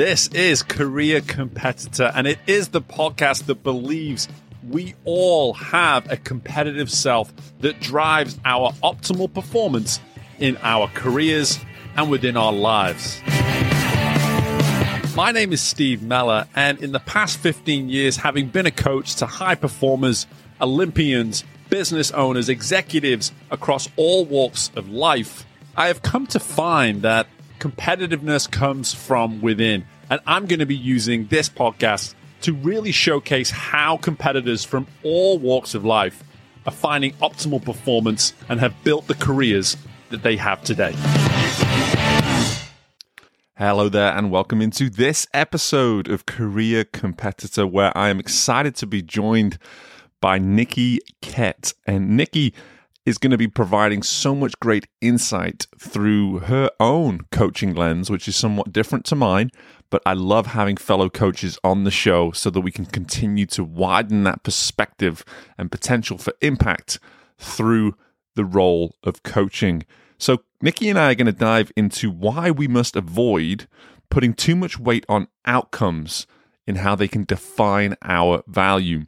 This is Career Competitor, and it is the podcast that believes we all have a competitive self that drives our optimal performance in our careers and within our lives. My name is Steve Meller, and in the past 15 years, having been a coach to high performers, Olympians, business owners, executives across all walks of life, I have come to find that competitiveness comes from within. And I'm going to be using this podcast to really showcase how competitors from all walks of life are finding optimal performance and have built the careers that they have today. Hello there, and welcome into this episode of Career Competitor, where I am excited to be joined by Nikki Kett. And Nikki is going to be providing so much great insight through her own coaching lens, which is somewhat different to mine. But I love having fellow coaches on the show so that we can continue to widen that perspective and potential for impact through the role of coaching. So, Nikki and I are going to dive into why we must avoid putting too much weight on outcomes in how they can define our value.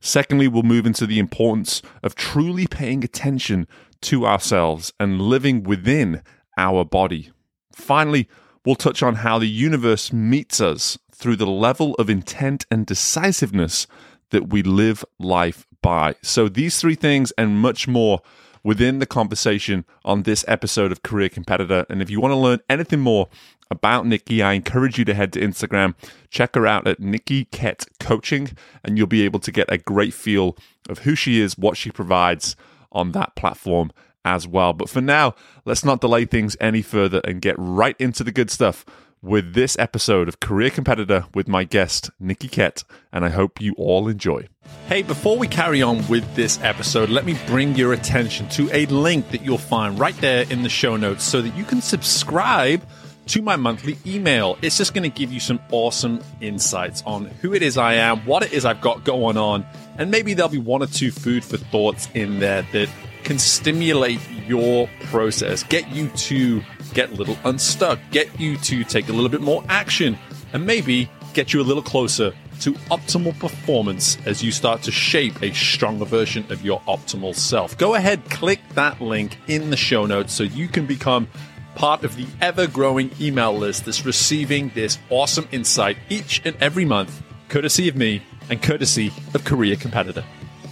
Secondly, we'll move into the importance of truly paying attention to ourselves and living within our body. Finally, we'll touch on how the universe meets us through the level of intent and decisiveness that we live life by. So, these three things and much more within the conversation on this episode of Career Competitor. And if you want to learn anything more about Nikki, I encourage you to head to Instagram, check her out at Nikki Kett Coaching, and you'll be able to get a great feel of who she is, what she provides on that platform as well. But for now, let's not delay things any further and get right into the good stuff with this episode of Career Competitor with my guest, Nikki Kett, and I hope you all enjoy. Hey, before we carry on with this episode, let me bring your attention to a link that you'll find right there in the show notes so that you can subscribe to my monthly email. It's just going to give you some awesome insights on who it is I am, what it is I've got going on, and maybe there'll be one or two food for thoughts in there that can stimulate your process, get you to get a little unstuck, get you to take a little bit more action, and maybe get you a little closer to optimal performance as you start to shape a stronger version of your optimal self. Go ahead, click that link in the show notes so you can become part of the ever growing email list that's receiving this awesome insight each and every month, courtesy of me and courtesy of Career Competitor.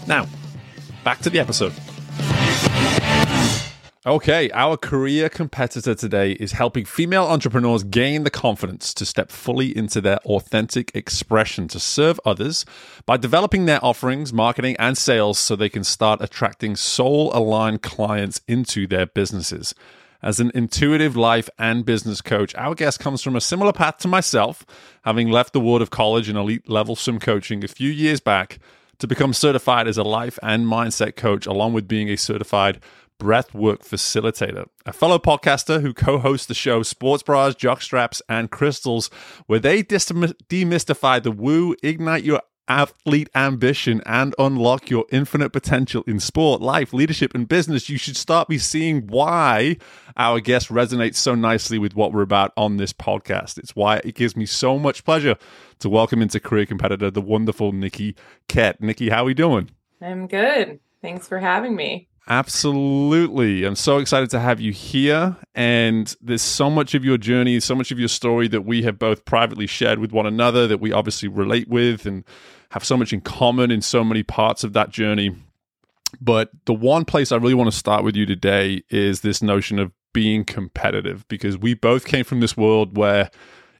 Now, back to the episode. Okay, our career competitor today is helping female entrepreneurs gain the confidence to step fully into their authentic expression to serve others by developing their offerings, marketing, and sales so they can start attracting soul aligned clients into their businesses. As an intuitive life and business coach, our guest comes from a similar path to myself, having left the world of college and elite level swim coaching a few years back to become certified as a life and mindset coach, along with being a certified breathwork facilitator, a fellow podcaster who co hosts the show Sports Bras, Jockstraps, and Crystals, where they demystify the woo, ignite your athlete ambition, and unlock your infinite potential in sport, life, leadership, and business. You should start be seeing why our guest resonates so nicely with what we're about on this podcast. It's why it gives me so much pleasure to welcome into Career Competitor the wonderful Nikki Kett. Nikki, how are we doing? I'm good. Thanks for having me. Absolutely. I'm so excited to have you here. And there's so much of your journey, so much of your story that we have both privately shared with one another that we obviously relate with and have so much in common in so many parts of that journey. But the one place I really want to start with you today is this notion of being competitive because we both came from this world where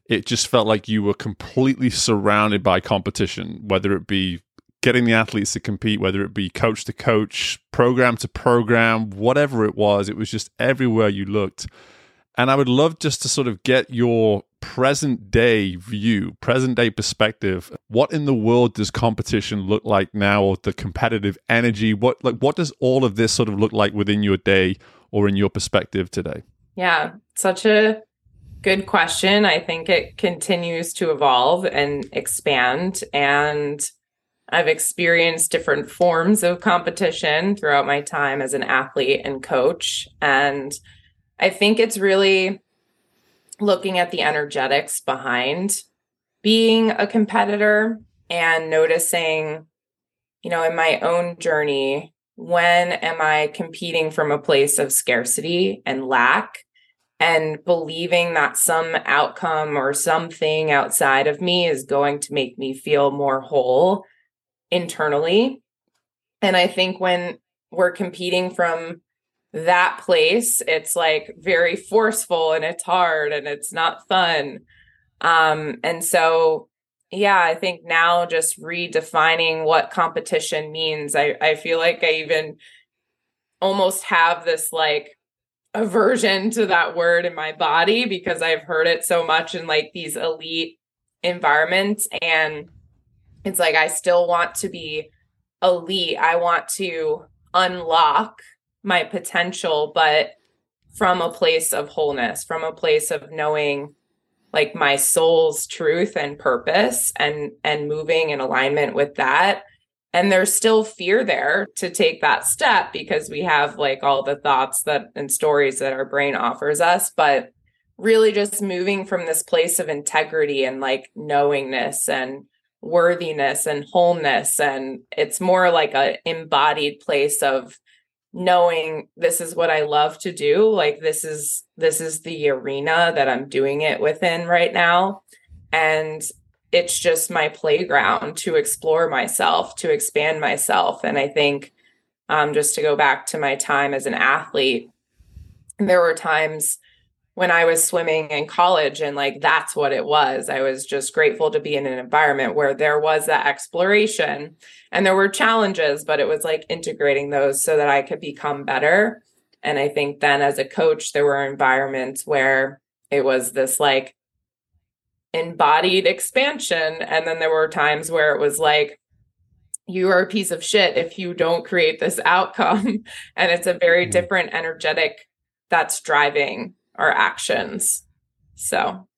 it just felt like you were completely surrounded by competition, whether it be getting the athletes to compete, whether it be coach to coach, program to program, whatever it was, it was just everywhere you looked. And I would love just to sort of get your present day view, present day perspective. What in the world does competition look like now, or the competitive energy? What like what does all of this sort of look like within your day or in your perspective today? Yeah, such a good question. I think it continues to evolve and expand. And I've experienced different forms of competition throughout my time as an athlete and coach. And I think it's really looking at the energetics behind being a competitor and noticing, you know, in my own journey, when am I competing from a place of scarcity and lack and believing that some outcome or something outside of me is going to make me feel more whole internally. And I think when we're competing from that place, it's like very forceful and it's hard and it's not fun. Um, and so, yeah, I think now just redefining what competition means, I, I feel like I even almost have this like aversion to that word in my body because I've heard it so much in like these elite environments. And it's like, I still want to be elite. I want to unlock my potential, but from a place of wholeness, from a place of knowing like my soul's truth and purpose and and moving in alignment with that and there's still fear there to take that step because we have like all the thoughts that and stories that our brain offers us but really just moving from this place of integrity and like knowingness and worthiness and wholeness and it's more like a embodied place of knowing this is what I love to do like this is this is the arena that I'm doing it within right now and it's just my playground to explore myself, to expand myself. And I think um, just to go back to my time as an athlete, there were times when I was swimming in college and like that's what it was. I was just grateful to be in an environment where there was that exploration and there were challenges, but it was like integrating those so that I could become better. And I think then as a coach, there were environments where it was this like embodied expansion. And then there were times where it was like, you are a piece of shit if you don't create this outcome. and it's a very mm-hmm. different energetic that's driving our actions. So,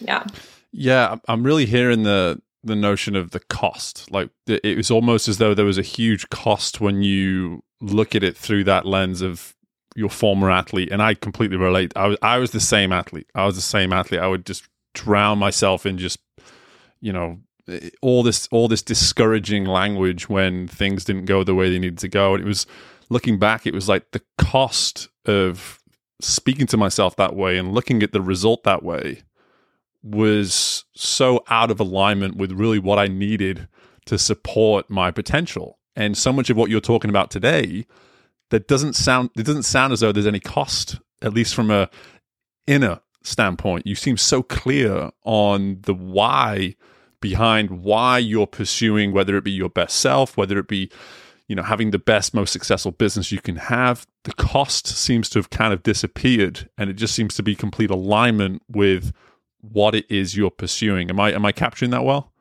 yeah. Yeah, I'm really hearing the the notion of the cost. Like it was almost as though there was a huge cost when you look at it through that lens of your former athlete. And I completely relate. I was I was the same athlete. I was the same athlete. I would just drown myself in just you know all this all this discouraging language when things didn't go the way they needed to go and it was looking back it was like the cost of speaking to myself that way and looking at the result that way was so out of alignment with really what I needed to support my potential. And so much of what you're talking about today that doesn't sound it doesn't sound as though there's any cost at least from a inner standpoint, you seem so clear on the why behind why you're pursuing, whether it be your best self, whether it be, you know, having the best, most successful business you can have. The cost seems to have kind of disappeared and it just seems to be complete alignment with what it is you're pursuing. Am I am I capturing that well?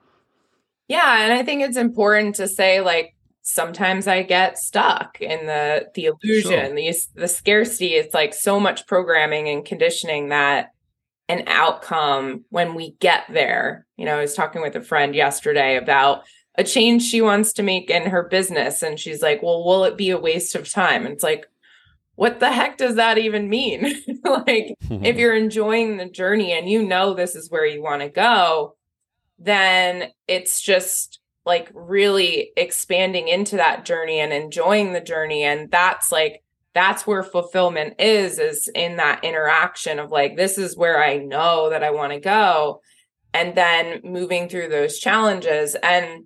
Yeah, and I think it's important to say like sometimes I get stuck in the the illusion, sure. the the scarcity. It's like so much programming and conditioning that an outcome when we get there. You know, I was talking with a friend yesterday about a change she wants to make in her business. And she's like, well, will it be a waste of time? And it's like, what the heck does that even mean? like, if you're enjoying the journey and you know this is where you want to go, then it's just like really expanding into that journey and enjoying the journey. And that's like that's where fulfillment is is in that interaction of like this is where i know that i want to go and then moving through those challenges and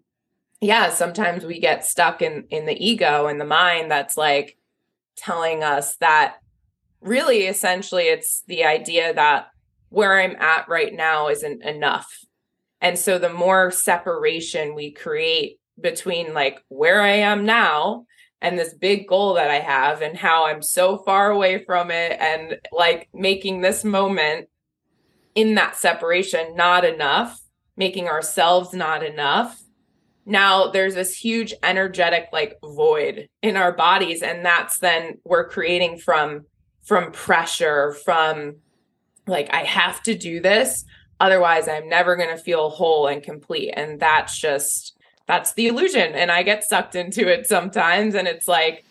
yeah sometimes we get stuck in in the ego and the mind that's like telling us that really essentially it's the idea that where i'm at right now isn't enough and so the more separation we create between like where i am now and this big goal that I have and how I'm so far away from it and like making this moment in that separation not enough, making ourselves not enough. Now there's this huge energetic like void in our bodies and that's then we're creating from from pressure from like I have to do this otherwise I'm never going to feel whole and complete. And that's just that's the illusion and i get sucked into it sometimes and it's like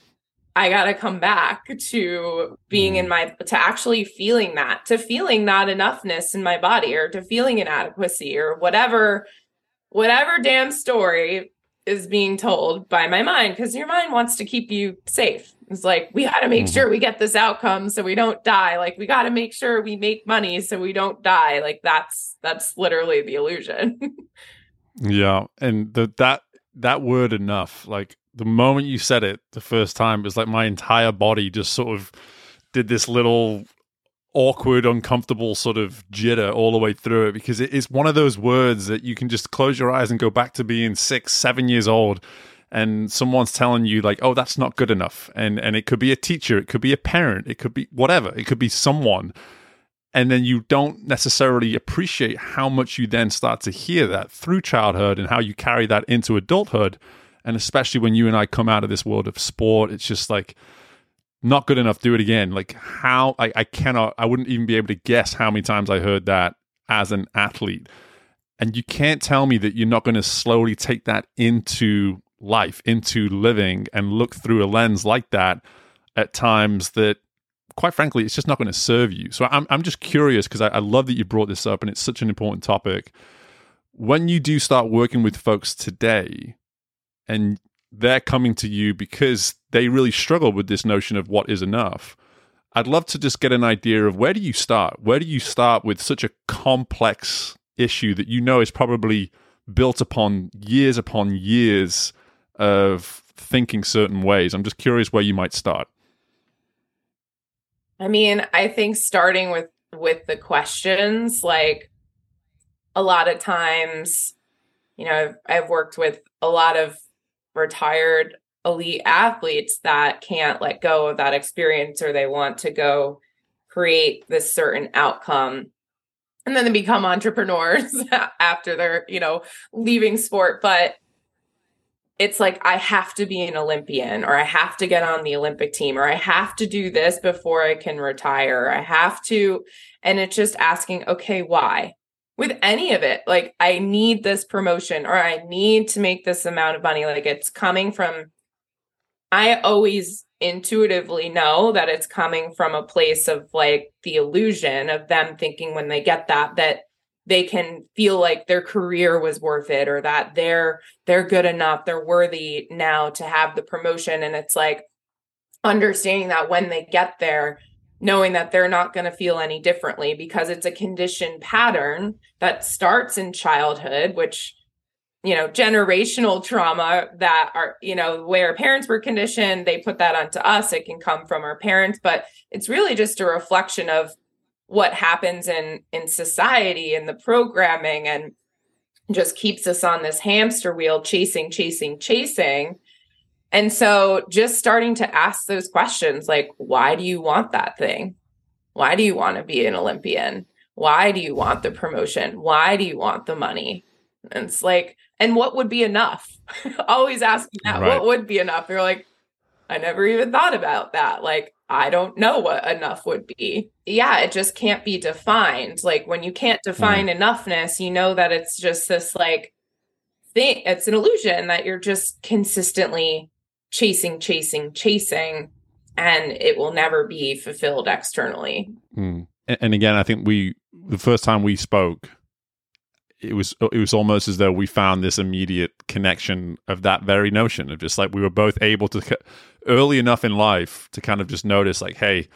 I got to come back to being in mm. my, to actually feeling that, to feeling not enoughness in my body or to feeling inadequacy or whatever, whatever damn story is being told by my mind because your mind wants to keep you safe. It's like we got to make mm-hmm. sure we get this outcome so we don't die. Like we got to make sure we make money so we don't die. Like that's that's literally the illusion. yeah, and the that that word enough. Like the moment you said it the first time, it was like my entire body just sort of did this little awkward, uncomfortable sort of jitter all the way through it because it is one of those words that you can just close your eyes and go back to being six, seven years old. And someone's telling you like, "Oh, that's not good enough," and and it could be a teacher, it could be a parent, it could be whatever, it could be someone, and then you don't necessarily appreciate how much you then start to hear that through childhood and how you carry that into adulthood, and especially when you and I come out of this world of sport, it's just like not good enough, do it again. Like how I, I cannot I wouldn't even be able to guess how many times I heard that as an athlete. And you can't tell me that you're not going to slowly take that into life, into living and look through a lens like that at times that quite frankly, it's just not going to serve you. So I'm, I'm just curious because I, I love that you brought this up and it's such an important topic. When you do start working with folks today and they're coming to you because they really struggle with this notion of what is enough. I'd love to just get an idea of where do you start? Where do you start with such a complex issue that you know is probably built upon years upon years of thinking certain ways? I'm just curious where you might start. I mean, I think starting with with the questions like a lot of times you know I've, I've worked with a lot of retired elite athletes that can't let go of that experience or they want to go create this certain outcome. And then they become entrepreneurs after they're you know leaving sport. But it's like i have to be an olympian or i have to get on the olympic team or i have to do this before i can retire. I have to and it's just asking okay why with any of it. Like i need this promotion or i need to make this amount of money. Like it's coming from i always intuitively know that it's coming from a place of like the illusion of them thinking when they get that that they can feel like their career was worth it or that they're they're good enough they're worthy now to have the promotion. And it's like understanding that when they get there knowing that they're not going to feel any differently because it's a conditioned pattern that starts in childhood which you know generational trauma that are you know where parents were conditioned they put that onto us it can come from our parents but it's really just a reflection of what happens in in society and the programming and just keeps us on this hamster wheel chasing chasing chasing and so just starting to ask those questions like, why do you want that thing? Why do you want to be an Olympian? Why do you want the promotion? Why do you want the money? And it's like, and what would be enough? Always asking that, right. what would be enough? You're like, I never even thought about that. Like, I don't know what enough would be. Yeah, it just can't be defined. Like, when you can't define mm. enoughness, you know that it's just this like thing, it's an illusion that you're just consistently chasing, chasing, chasing, and it will never be fulfilled externally. Mm. And again, I think we the first time we spoke, it was it was almost as though we found this immediate connection of that very notion of just like we were both able to early enough in life to kind of just notice like, hey,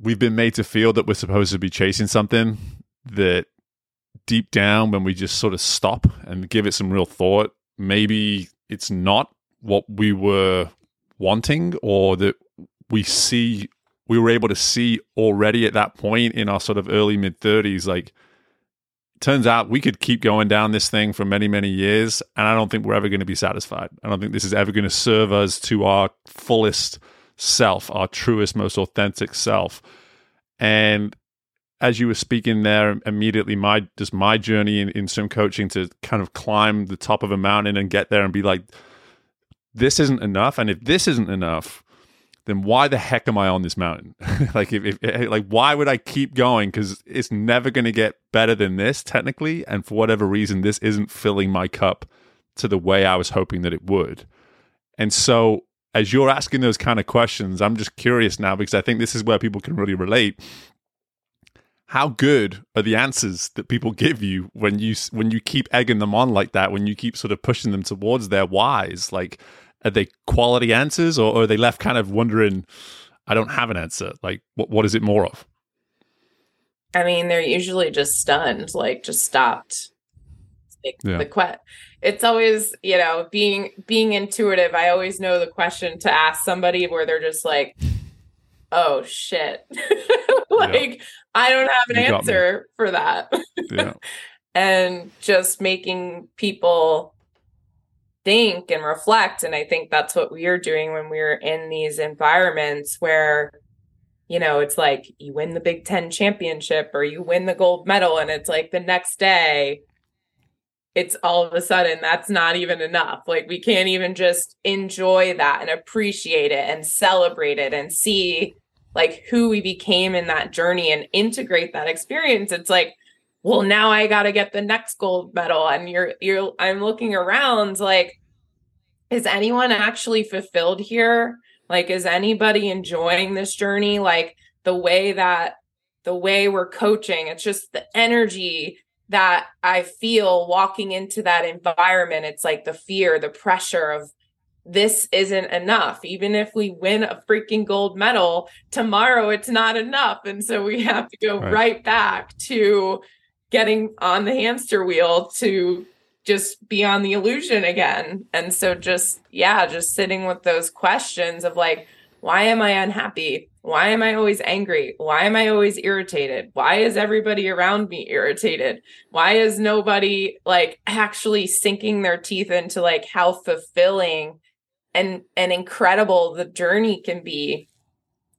we've been made to feel that we're supposed to be chasing something that deep down when we just sort of stop and give it some real thought maybe it's not what we were wanting or that we see we were able to see already at that point in our sort of early mid 30s like turns out we could keep going down this thing for many many years and i don't think we're ever going to be satisfied. I don't think this is ever going to serve us to our fullest self our truest most authentic self. And as you were speaking there immediately my just my journey in, in swim coaching to kind of climb the top of a mountain and get there and be like this isn't enough. And if this isn't enough, then why the heck am I on this mountain? like, if, if, eh, like, why would I keep going? Because it's never going to get better than this, technically. And for whatever reason, this isn't filling my cup to the way I was hoping that it would. And so, as you're asking those kind of questions, I'm just curious now because I think this is where people can really relate. How good are the answers that people give you when you when you keep egging them on like that? When you keep sort of pushing them towards their whys? Like, are they quality answers, or, or are they left kind of wondering? I don't have an answer. Like, what what is it more of? I mean, they're usually just stunned, like just stopped. Like yeah. the que- it's always, you know, being being intuitive. I always know the question to ask somebody where they're just like, "Oh shit." like yeah. I don't have an you answer for that. yeah. and just making people think and reflect and I think that's what we are doing when we're in these environments where you know, it's like you win the Big Ten championship or you win the gold medal, and it's like the next day, it's all of a sudden that's not even enough. Like we can't even just enjoy that and appreciate it and celebrate it and see like who we became in that journey and integrate that experience. It's like, well, now I got to get the next gold medal. And you're, you're, I'm looking around like, is anyone actually fulfilled here? Like, is anybody enjoying this journey? Like the way that the way we're coaching, it's just the energy that I feel walking into that environment. It's like the fear, the pressure of this isn't enough. Even if we win a freaking gold medal, tomorrow it's not enough. And so we have to go right, right back to getting on the hamster wheel to just be on the illusion again. And so just yeah, just sitting with those questions of like why am I unhappy? Why am I always angry? Why am I always irritated? Why is everybody around me irritated? Why is nobody like actually sinking their teeth into like how fulfilling and and incredible the journey can be?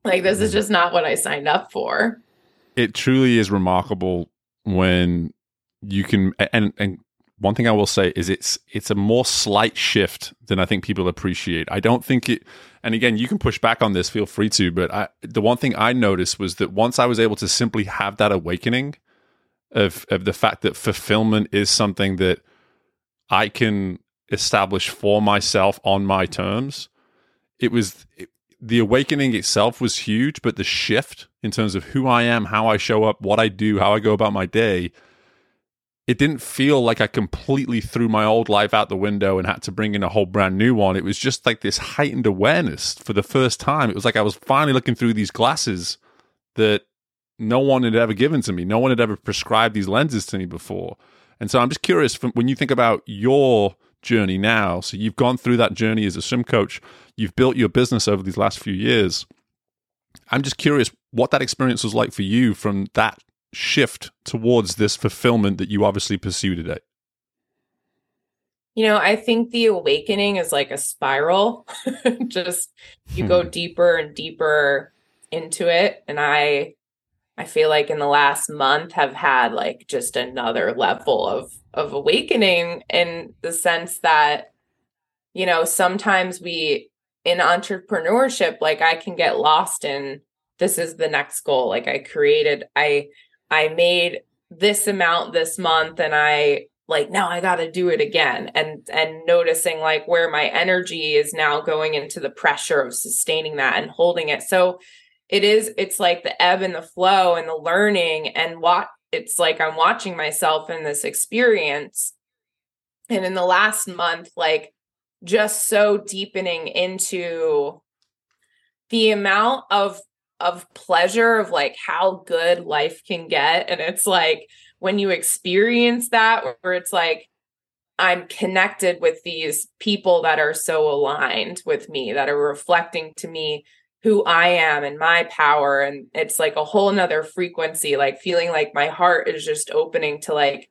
Like this is mm-hmm. just not what I signed up for. It truly is remarkable when you can and and one thing I will say is it's it's a more slight shift than I think people appreciate. I don't think it and again you can push back on this, feel free to, but I, the one thing I noticed was that once I was able to simply have that awakening of of the fact that fulfillment is something that I can establish for myself on my terms, it was it, the awakening itself was huge, but the shift in terms of who I am, how I show up, what I do, how I go about my day it didn't feel like I completely threw my old life out the window and had to bring in a whole brand new one. It was just like this heightened awareness for the first time. It was like I was finally looking through these glasses that no one had ever given to me. No one had ever prescribed these lenses to me before. And so I'm just curious when you think about your journey now. So you've gone through that journey as a swim coach, you've built your business over these last few years. I'm just curious what that experience was like for you from that shift towards this fulfillment that you obviously pursue today? You know, I think the awakening is like a spiral. Just you go hmm. deeper and deeper into it and I I feel like in the last month have had like just another level of of awakening in the sense that you know, sometimes we in entrepreneurship like I can get lost in this is the next goal. Like I created I I made this amount this month and I like now I got to do it again and and noticing like where my energy is now going into the pressure of sustaining that and holding it. So it is it's like the ebb and the flow and the learning and what it's like I'm watching myself in this experience and in the last month like just so deepening into the amount of of pleasure of like how good life can get. And it's like when you experience that where it's like i'm connected with these people that are so aligned with me that are reflecting to me who i am and my power. And it's like a whole nother frequency like feeling like my heart is just opening to like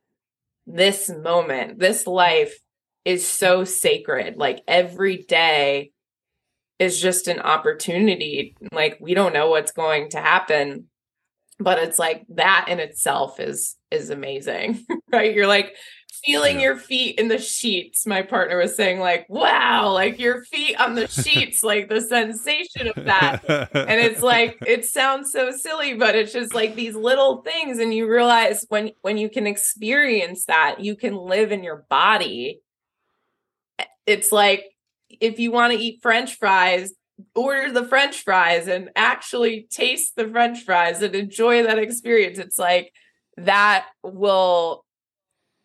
this moment. This life is so sacred. Like every day is just an opportunity. Like we don't know what's going to happen, but it's like that in itself is is amazing, right? You're like feeling yeah. your feet in the sheets. My partner was saying like, "Wow, like your feet on the sheets, like the sensation of that." and it's like it sounds so silly, but it's just like these little things and you realize when when you can experience that, you can live in your body. Eh, it's like if you want to eat french fries order the french fries and actually taste the french fries and enjoy that experience. It's like that will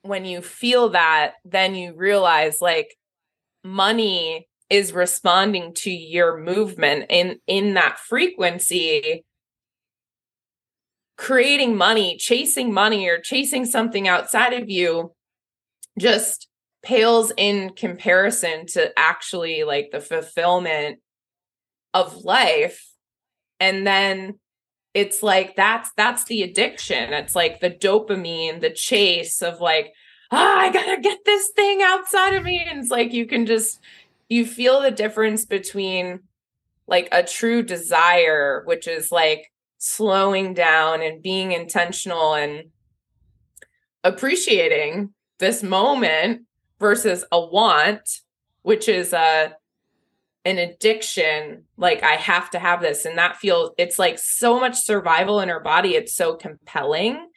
when you feel that then you realize like money is responding to your movement in in that frequency. Creating money chasing money or chasing something outside of you just pales in comparison to actually like the fulfillment of life. And then it's like that's that's the addiction. It's like the dopamine the chase of like ah, i gotta get this thing outside of me. And it's like you can just you feel the difference between like a true desire which is like slowing down and being intentional and appreciating this moment versus a want which is a an addiction. Like i have to have this. And that feels it's like so much survival in our body. It's so compelling.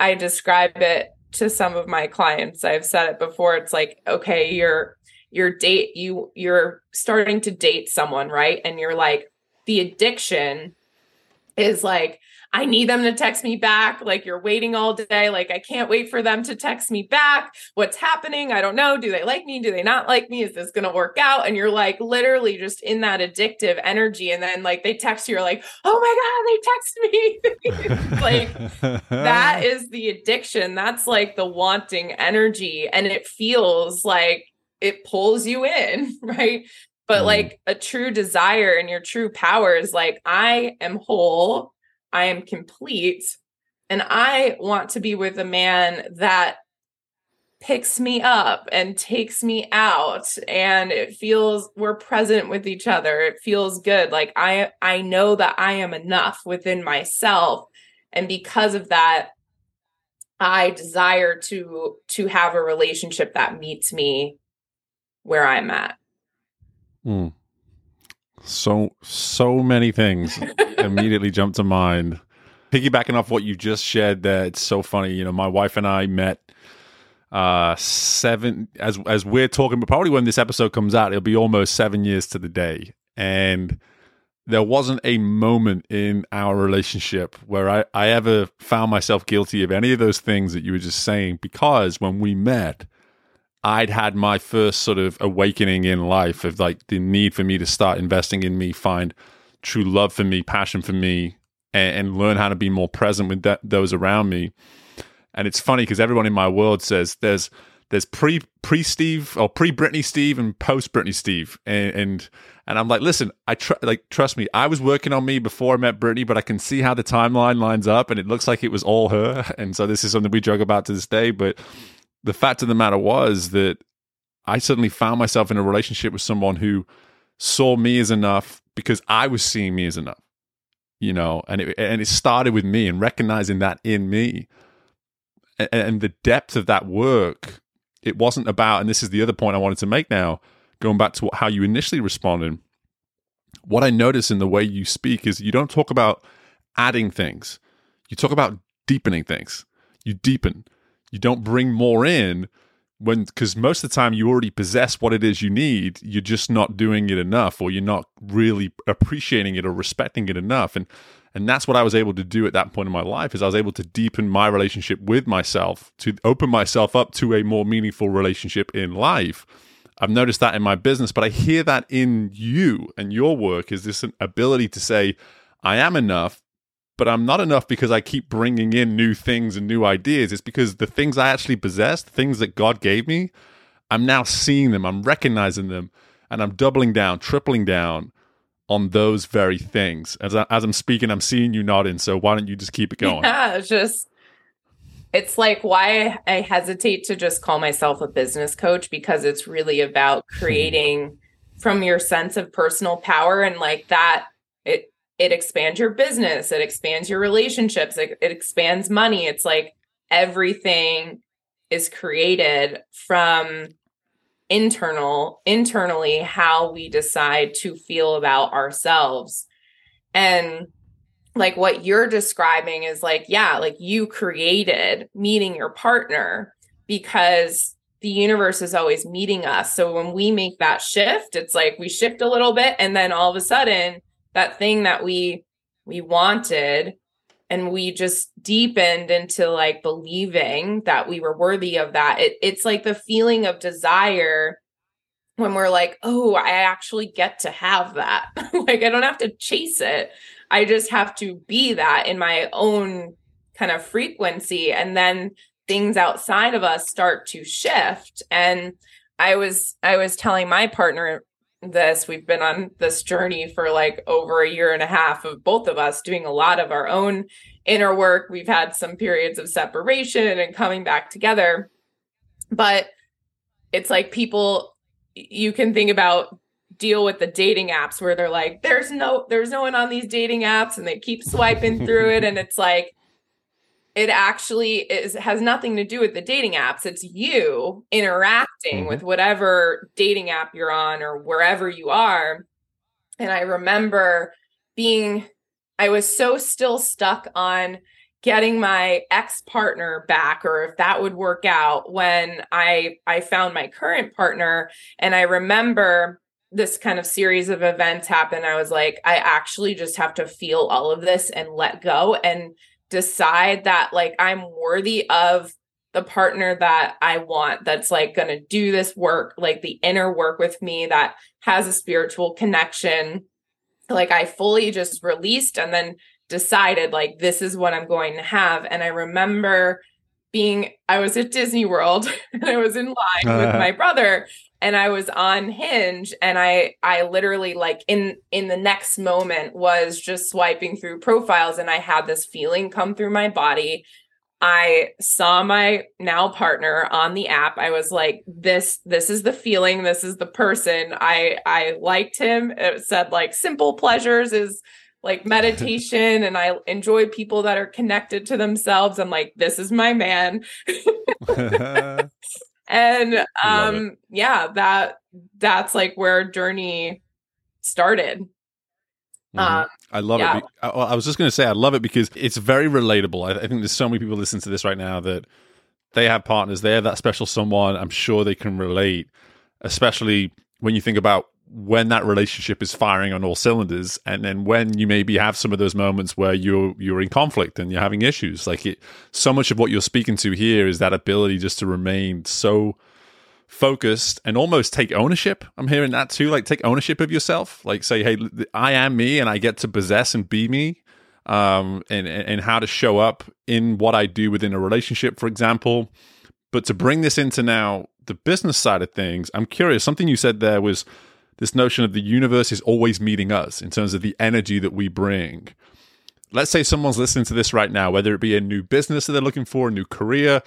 I describe it to some of my clients. I've said it before. It's like okay you're your date you you're starting to date someone right? And you're like the addiction is like I need them to text me back. Like you're waiting all day. Like I can't wait for them to text me back. What's happening? I don't know. Do they like me? Do they not like me? Is this going to work out? And you're like literally just in that addictive energy. And then like they text you, you're like, oh my God, they text me. like that is the addiction. That's like the wanting energy. And it feels like it pulls you in, right? But mm. like a true desire and your true power is like, I am whole I am complete. And I want to be with a man that picks me up and takes me out and it feels we're present with each other it feels good like i i know that i am enough within myself and because of that i desire to to have a relationship that meets me where i'm at mm. So so many things immediately jump to mind. Piggybacking off what you just shared there, it's so funny. You know, my wife and I met uh seven as as we're talking, but probably when this episode comes out, it'll be almost seven years to the day. And there wasn't a moment in our relationship where I, I ever found myself guilty of any of those things that you were just saying because when we met, I'd had my first sort of awakening in life of like the need for me to start investing in me, find true love for me, passion for me, and, and learn how to be more present with that, those around me. And it's funny because everyone in my world says there's there's pre pre Steve or pre Britney Steve and post Britney Steve, and and, and I'm like, listen, I tr- like trust me, I was working on me before I met Britney, but I can see how the timeline lines up, and it looks like it was all her, and so this is something we joke about to this day, but the fact of the matter was that I suddenly found myself in a relationship with someone who saw me as enough because I was seeing me as enough, you know, and it, and it started with me and recognizing that in me. And, and the depth of that work, it wasn't about, and this is the other point I wanted to make now, going back to how you initially responded. What I notice in the way you speak is you don't talk about adding things, you talk about deepening things. You deepen you don't bring more in when because most of the time you already possess what it is you need you're just not doing it enough or you're not really appreciating it or respecting it enough. And and that's what I was able to do at that point in my life is I was able to deepen my relationship with myself to open myself up to a more meaningful relationship in life. I've noticed that in my business but I hear that in you and your work is this ability to say I am enough but I'm not enough because I keep bringing in new things and new ideas. It's because the things I actually possess, the things that God gave me, I'm now seeing them, I'm recognizing them, and I'm doubling down, tripling down on those very things. As, I, as I'm speaking, I'm seeing you nodding. So why don't you just keep it going? Yeah, it's just, it's like why I hesitate to just call myself a business coach because it's really about creating from your sense of personal power and like that. It expands your business, it expands your relationships, it, it expands money. It's like everything is created from internal internally how we decide to feel about ourselves and like what you're describing is like yeah like you created meeting your partner because the universe is always meeting us. So when we make that shift, it's like we shift a little bit and then all of a sudden that thing that we we wanted and we just deepened into like believing that we were worthy of that. It, it's like the feeling of desire when we're like, oh, I actually get to have that. like I don't have to chase it. I just have to be that in my own kind of frequency. And then things outside of us start to shift and i was i was telling my partner this. We've been on this journey for like over a year and a half of both of us doing a lot of our own inner work. We've had some periods of separation and coming back together. But it's like people you can think about deal with the dating apps where they're like there's no there's no one on these dating apps and they keep swiping through it and it's like it actually is has nothing to do with the dating apps. It's you interacting mm-hmm. with whatever dating app you're on or wherever you are. And i remember being i was so still stuck on getting my ex partner back or if that would work out when i i found my current partner. And i remember this kind of series of events happened. I was like i actually just have to feel all of this and let go. And decide that like I'm worthy of the partner that I want that's like going to do this work, like the inner work with me that has a spiritual connection. Like I fully just released and then decided like this is what I'm going to have. And I remember being I was at Disney World and I was in line with uh-huh. my brother and I was on Hinge and I I literally like in in the next moment was just swiping through profiles and I had this feeling come through my body. I saw my now partner on the app. I was like this this is the feeling, this is the person. I I liked him. It said like simple pleasures is like meditation and I enjoy people that are connected to themselves. I'm like this is my man. and um yeah that that's like where journey started mm-hmm. um, I love yeah. it. I, I, was just going to say, I love it because it's very relatable. I, I think there's so many people listening to this right now that they have partners, they have that special someone. I'm sure they can relate, especially when you think about when that relationship is firing on all cylinders and then when you maybe have some of those moments where you're you're in conflict and you're having issues. Like it so much of what you're speaking to here is that ability just to remain so focused and almost take ownership. I'm hearing that too like take ownership of yourself. Like say hey i am me and i get to possess and be me um and and how to show up in what i do within a relationship for example. But to bring this into now the business side of things i'm curious something you said there was this notion of the universe is always meeting us in terms of the energy that we bring. Let's say someone's listening to this right now, whether it be a new business that they're looking for, a new career,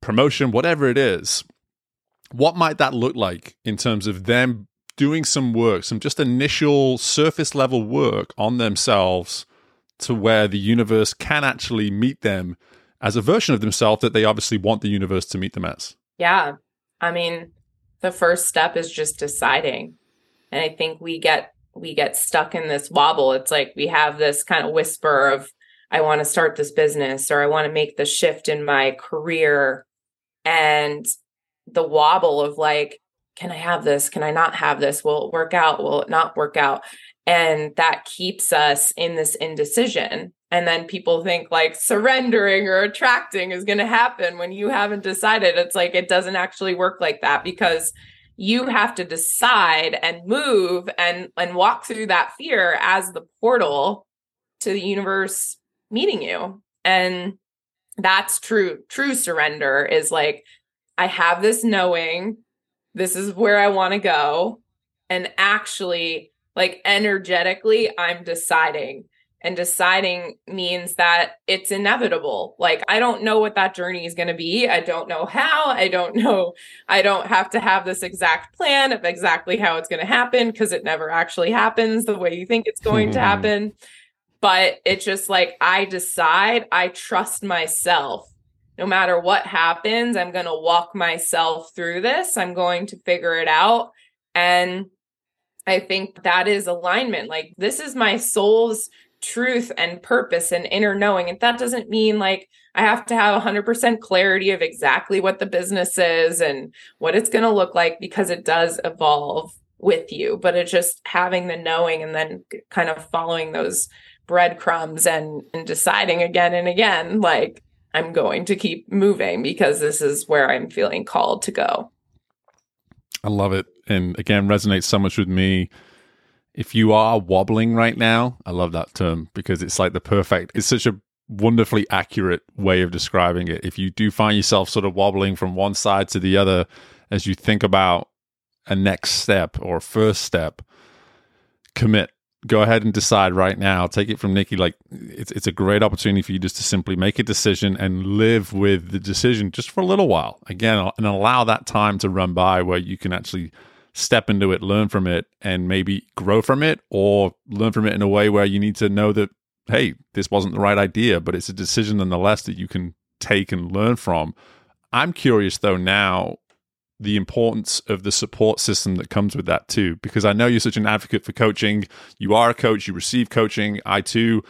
promotion, whatever it is. What might that look like in terms of them doing some work, some just initial surface level work on themselves to where the universe can actually meet them as a version of themselves that they obviously want the universe to meet them as? Yeah. I mean, the first step is just deciding and i think we get we get stuck in this wobble. It's like we have this kind of whisper of i want to start this business or i want to make the shift in my career. And the wobble of like can i have this? Can i not have this? Will it work out? Will it not work out? And that keeps us in this indecision. And then people think like surrendering or attracting is going to happen when you haven't decided. It's like it doesn't actually work like that because you have to decide and move and and walk through that fear as the portal to the universe meeting you. And that's true true surrender is like i have this knowing this is where i want to go and actually like energetically i'm deciding and deciding means that it's inevitable. Like, I don't know what that journey is going to be. I don't know how. I don't know. I don't have to have this exact plan of exactly how it's going to happen because it never actually happens the way you think it's going to hmm. happen. But it's just like, I decide, I trust myself. No matter what happens, I'm going to walk myself through this. I'm going to figure it out. And I think that is alignment. Like, this is my soul's truth and purpose and inner knowing. And that doesn't mean like I have to have 100% clarity of exactly what the business is and what it's going to look like because it does evolve with you. But it's just having the knowing and then kind of following those breadcrumbs and, and deciding again and again, like, I'm going to keep moving because this is where I'm feeling called to go. I love it. And again, resonates so much with me. If you are wobbling right now, I love that term because it's like the perfect, it's such a wonderfully accurate way of describing it. If you do find yourself sort of wobbling from one side to the other as you think about a next step or first step, commit go ahead and decide right now. Take it from Nikki. Like it's it's a great opportunity for you just to simply make a decision and live with the decision just for a little while. Again, and allow that time to run by where you can actually step into it, learn from it, and maybe grow from it, or learn from it in a way where you need to know that hey, this wasn't the right idea, but it's a decision nonetheless that you can take and learn from. I'm curious though now the importance of the support system that comes with that too because i know you're such an advocate for coaching. You are a coach. You receive coaching. I too.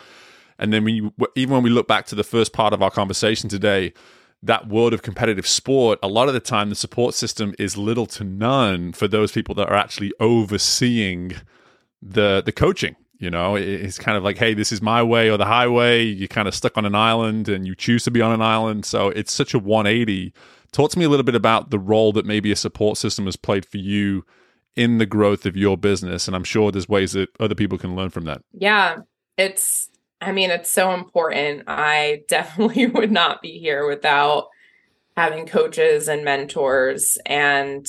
And then when you even when we look back to the first part of our conversation today that world of competitive sport a lot of the time the support system is little to none for those people that are actually overseeing the the coaching you know it's kind of like hey this is my way or the highway you're kind of stuck on an island and you choose to be on an island so it's such a 180 Talk to me a little bit about the role that maybe a support system has played for you in the growth of your business. And I'm sure there's ways that other people can learn from that. Yeah, it's, I mean, it's so important. I definitely would not be here without having coaches and mentors. And,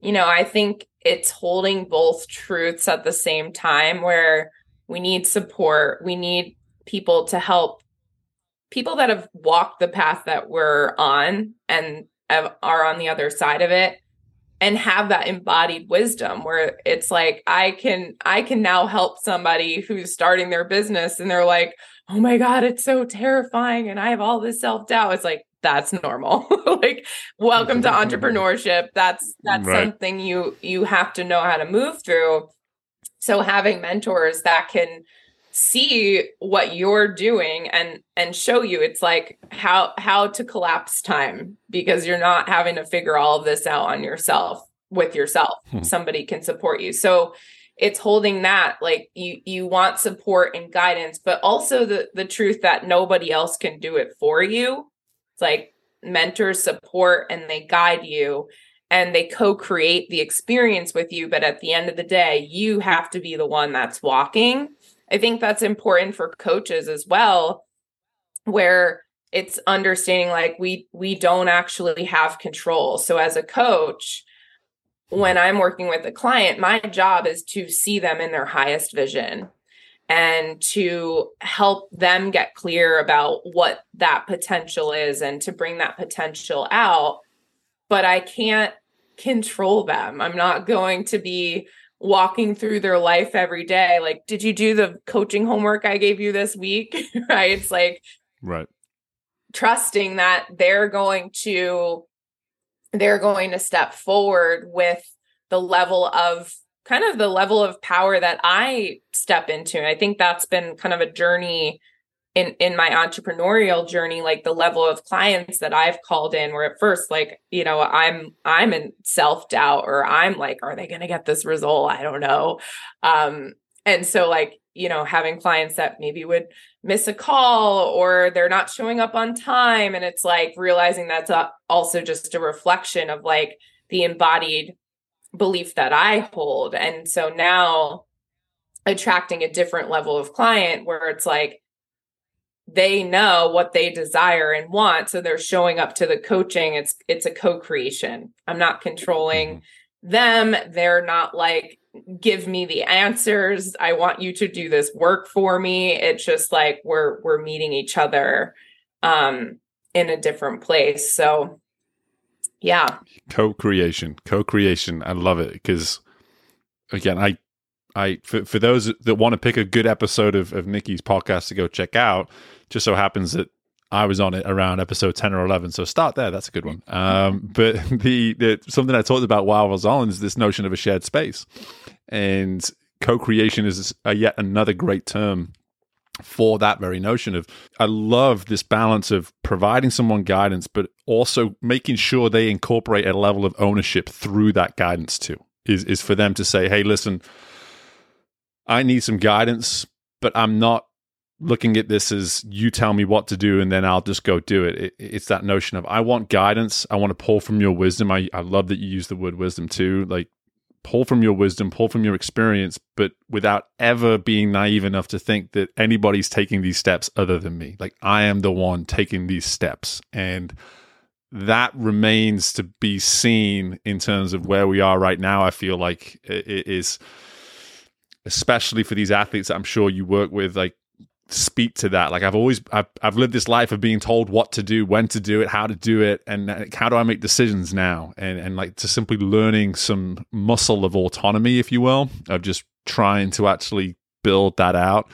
you know, I think it's holding both truths at the same time where we need support, we need people to help people that have walked the path that we're on and are on the other side of it and have that embodied wisdom where it's like i can i can now help somebody who's starting their business and they're like oh my god it's so terrifying and i have all this self-doubt. It's like that's normal. Like welcome to entrepreneurship. That's that's right. something you you have to know how to move through. So having mentors that can see what you're doing and and show you it's like how how to collapse time because you're not having to figure all of this out on yourself with yourself. Hmm. somebody can support you. So it's holding that like you you want support and guidance but also the the truth that nobody else can do it for you. It's like mentors support and they guide you and they co-create the experience with you but at the end of the day you have to be the one that's walking I think that's important for coaches as well, where it's understanding like we we don't actually have control. So as a coach, when I'm working with a client, my job is to see them in their highest vision and to help them get clear about what that potential is and to bring that potential out. But I can't control them. I'm not going to be walking through their life every day like did you do the coaching homework i gave you this week? Right? It's like right. trusting that they're going to they're going to step forward with the level of kind of the level of power that i step into. And i think that's been kind of a journey in in my entrepreneurial journey like the level of clients that I've called in where at first like you know I'm I'm in self-doubt or I'm like are they going to get this result? I don't know. Um and so like you know having clients that maybe would miss a call or they're not showing up on time and it's like realizing that's a, also just a reflection of like the embodied belief that I hold. And so now attracting a different level of client where it's like they know what they desire and want so they're showing up to the coaching. It's it's a co-creation. I'm not controlling mm-hmm. them. They're not like give me the answers. I want you to do this work for me. It's just like we're we're meeting each other um in a different place. So yeah. Co-creation co-creation. I love it because again i I for, for those that want to pick a good episode of, of Nikki's podcast to go check out, just so happens that I was on it around episode ten or eleven. So start there. That's a good one. Um, but the, the something I talked about while I was on is this notion of a shared space, and co-creation is a, yet another great term for that very notion of I love this balance of providing someone guidance, but also making sure they incorporate a level of ownership through that guidance too. Is is for them to say, hey, listen, I need some guidance, but I'm not looking at this as you tell me what to do and then I'll just go do it. it. It's that notion of I want guidance. I want to pull from your wisdom. I, I love that you use the word wisdom too. Like pull from your wisdom, pull from your experience, but without ever being naive enough to think that anybody's taking these steps other than me. Like I am the one taking these steps. And that remains to be seen in terms of where we are right now. I feel like it is, especially for these athletes that I'm sure you work with, like speak to that. Like I've always I've, I've lived this life of being told what to do, when to do it, how to do it, and uh, how do I make decisions now? And and like to simply learning some muscle of autonomy, if you will, of just trying to actually build that out.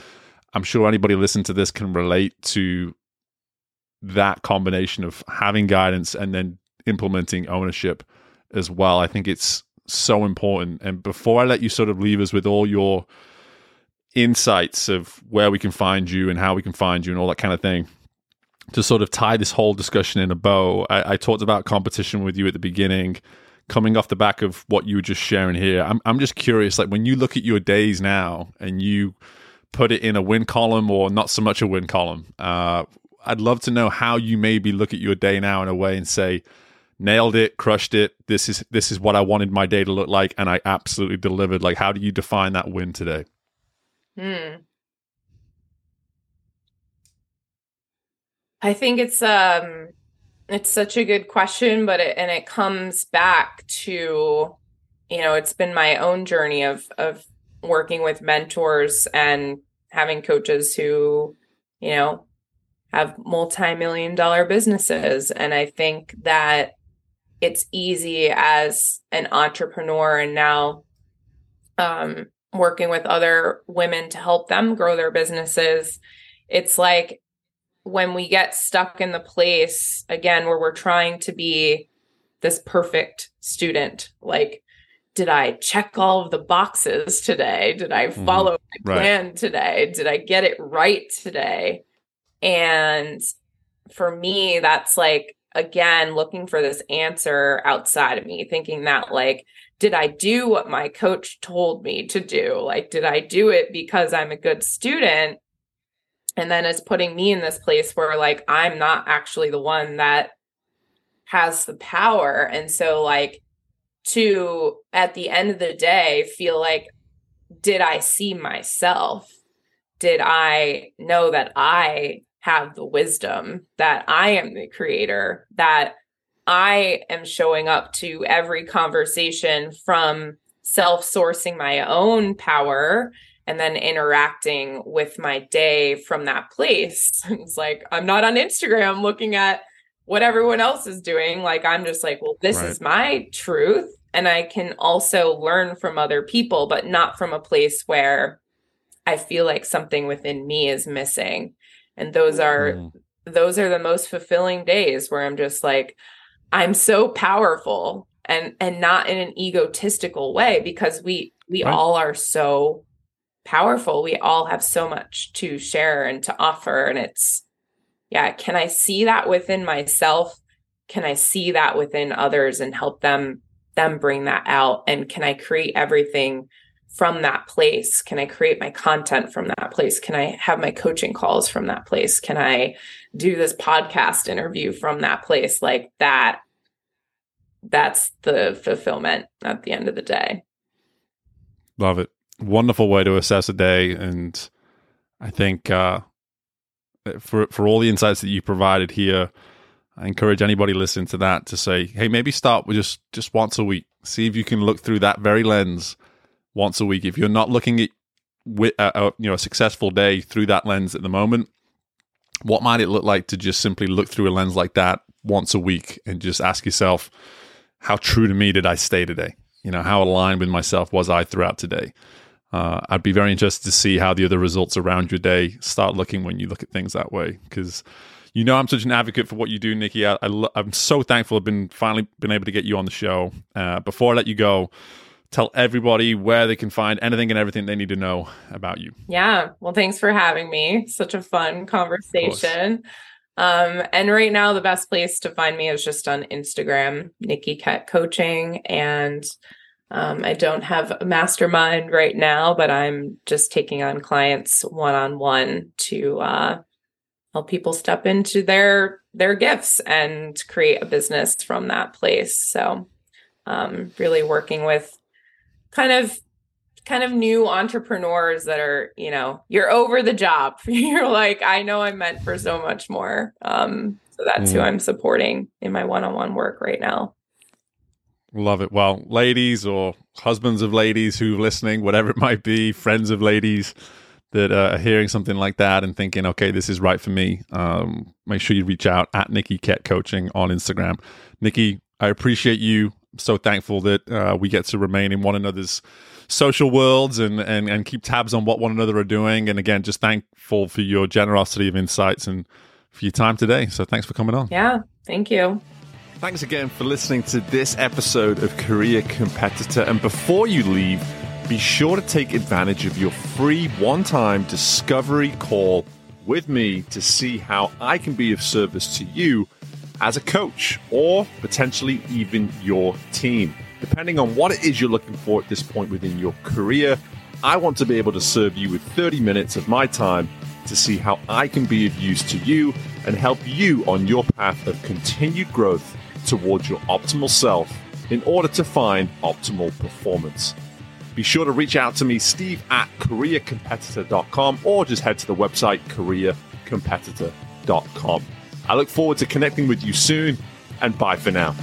I'm sure anybody listening to this can relate to that combination of having guidance and then implementing ownership as well. I think it's so important. And before I let you sort of leave us with all your insights of where we can find you and how we can find you and all that kind of thing to sort of tie this whole discussion in a bow. I, I, talked about competition with you at the beginning coming off the back of what you were just sharing here. I'm, I'm just curious like when you look at your days now and you put it in a win column or not so much a win column uh, i'd love to know how you maybe look at your day now in a way and say nailed it crushed it. This is this is what i wanted my day to look like and i absolutely delivered. Like how do you define that win today Hmm. I think it's um it's such a good question, but it, and it comes back to you know it's been my own journey of of working with mentors and having coaches who you know have multi-million dollar businesses and i think that it's easy as an entrepreneur and now um working with other women to help them grow their businesses. It's like when we get stuck in the place again where we're trying to be this perfect student, like, did I check all of the boxes today? Did I mm-hmm. follow mm-hmm. my plan today? Did I get it right today? And for me, that's like, again, looking for this answer outside of me, thinking that, like, did I do what my coach told me to do? Like, did I do it because I'm a good student? And then it's putting me in this place where, like, I'm not actually the one that has the power. And so, like, to at the end of the day, feel like, did I see myself? Did I know that I have the wisdom, that I am the creator, that I am showing up to every conversation from self sourcing my own power and then interacting with my day from that place. it's like I'm not on Instagram looking at what everyone else is doing. Like I'm just like, well, this right. is my truth. And I can also learn from other people, but not from a place where I feel like something within me is missing. And those are mm. those are the most fulfilling days where I'm just like, I'm so powerful and and not in an egotistical way because we we right. all are so powerful. We all have so much to share and to offer and it's yeah, can I see that within myself? Can I see that within others and help them them bring that out and can I create everything from that place? Can I create my content from that place? Can I have my coaching calls from that place? Can I do this podcast interview from that place? Like that, that's the fulfillment at the end of the day. Love it. Wonderful way to assess a day. And I think uh, for, for all the insights that you provided here, I encourage anybody listening to that to say, hey, maybe start with just, just once a week. See if you can look through that very lens once a week. If you're not looking at with uh, uh, you know a successful day through that lens at the moment, what might it look like to just simply look through a lens like that once a week and just ask yourself, how true to me did I stay today? You know, how aligned with myself was I throughout today? Uh, I'd be very interested to see how the other results around your day start looking when you look at things that way. Because you know, I'm such an advocate for what you do, Nikki. I, am so thankful I've been finally been able to get you on the show. Uh, before I let you go, tell everybody where they can find anything and everything they need to know about you. Yeah. Well, thanks for having me. Such a fun conversation. Um, and right now, the best place to find me is just on Instagram, Nikki Kett Coaching. And um, I don't have a mastermind right now, but I'm just taking on clients one on one to uh, help people step into their their gifts and create a business from that place. So, um, really working with kind of kind of new entrepreneurs that are, you know, you're over the job. you're like, I know I'm meant for so much more. Um, so that's mm. who I'm supporting in my one-on-one work right now. Love it. Well, ladies or husbands of ladies who are listening, whatever it might be, friends of ladies that uh, are hearing something like that and thinking, okay, this is right for me, um, make sure you reach out at Nikki Kett Coaching on Instagram. Nikki, I appreciate you. I'm so thankful that uh, we get to remain in one another's social worlds and, and and keep tabs on what one another are doing. And again, just thankful for your generosity of insights and for your time today. So thanks for coming on. Yeah, thank you. Thanks again for listening to this episode of Career Competitor. And before you leave, be sure to take advantage of your free one time discovery call with me to see how I can be of service to you as a coach or potentially even your team depending on what it is you're looking for at this point within your career. I want to be able to serve you with 30 minutes of my time to see how I can be of use to you and help you on your path of continued growth towards your optimal self in order to find optimal performance. Be sure to reach out to me, Steve at careercompetitor.com, or just head to the website careercompetitor.com. I look forward to connecting with you soon, and bye for now.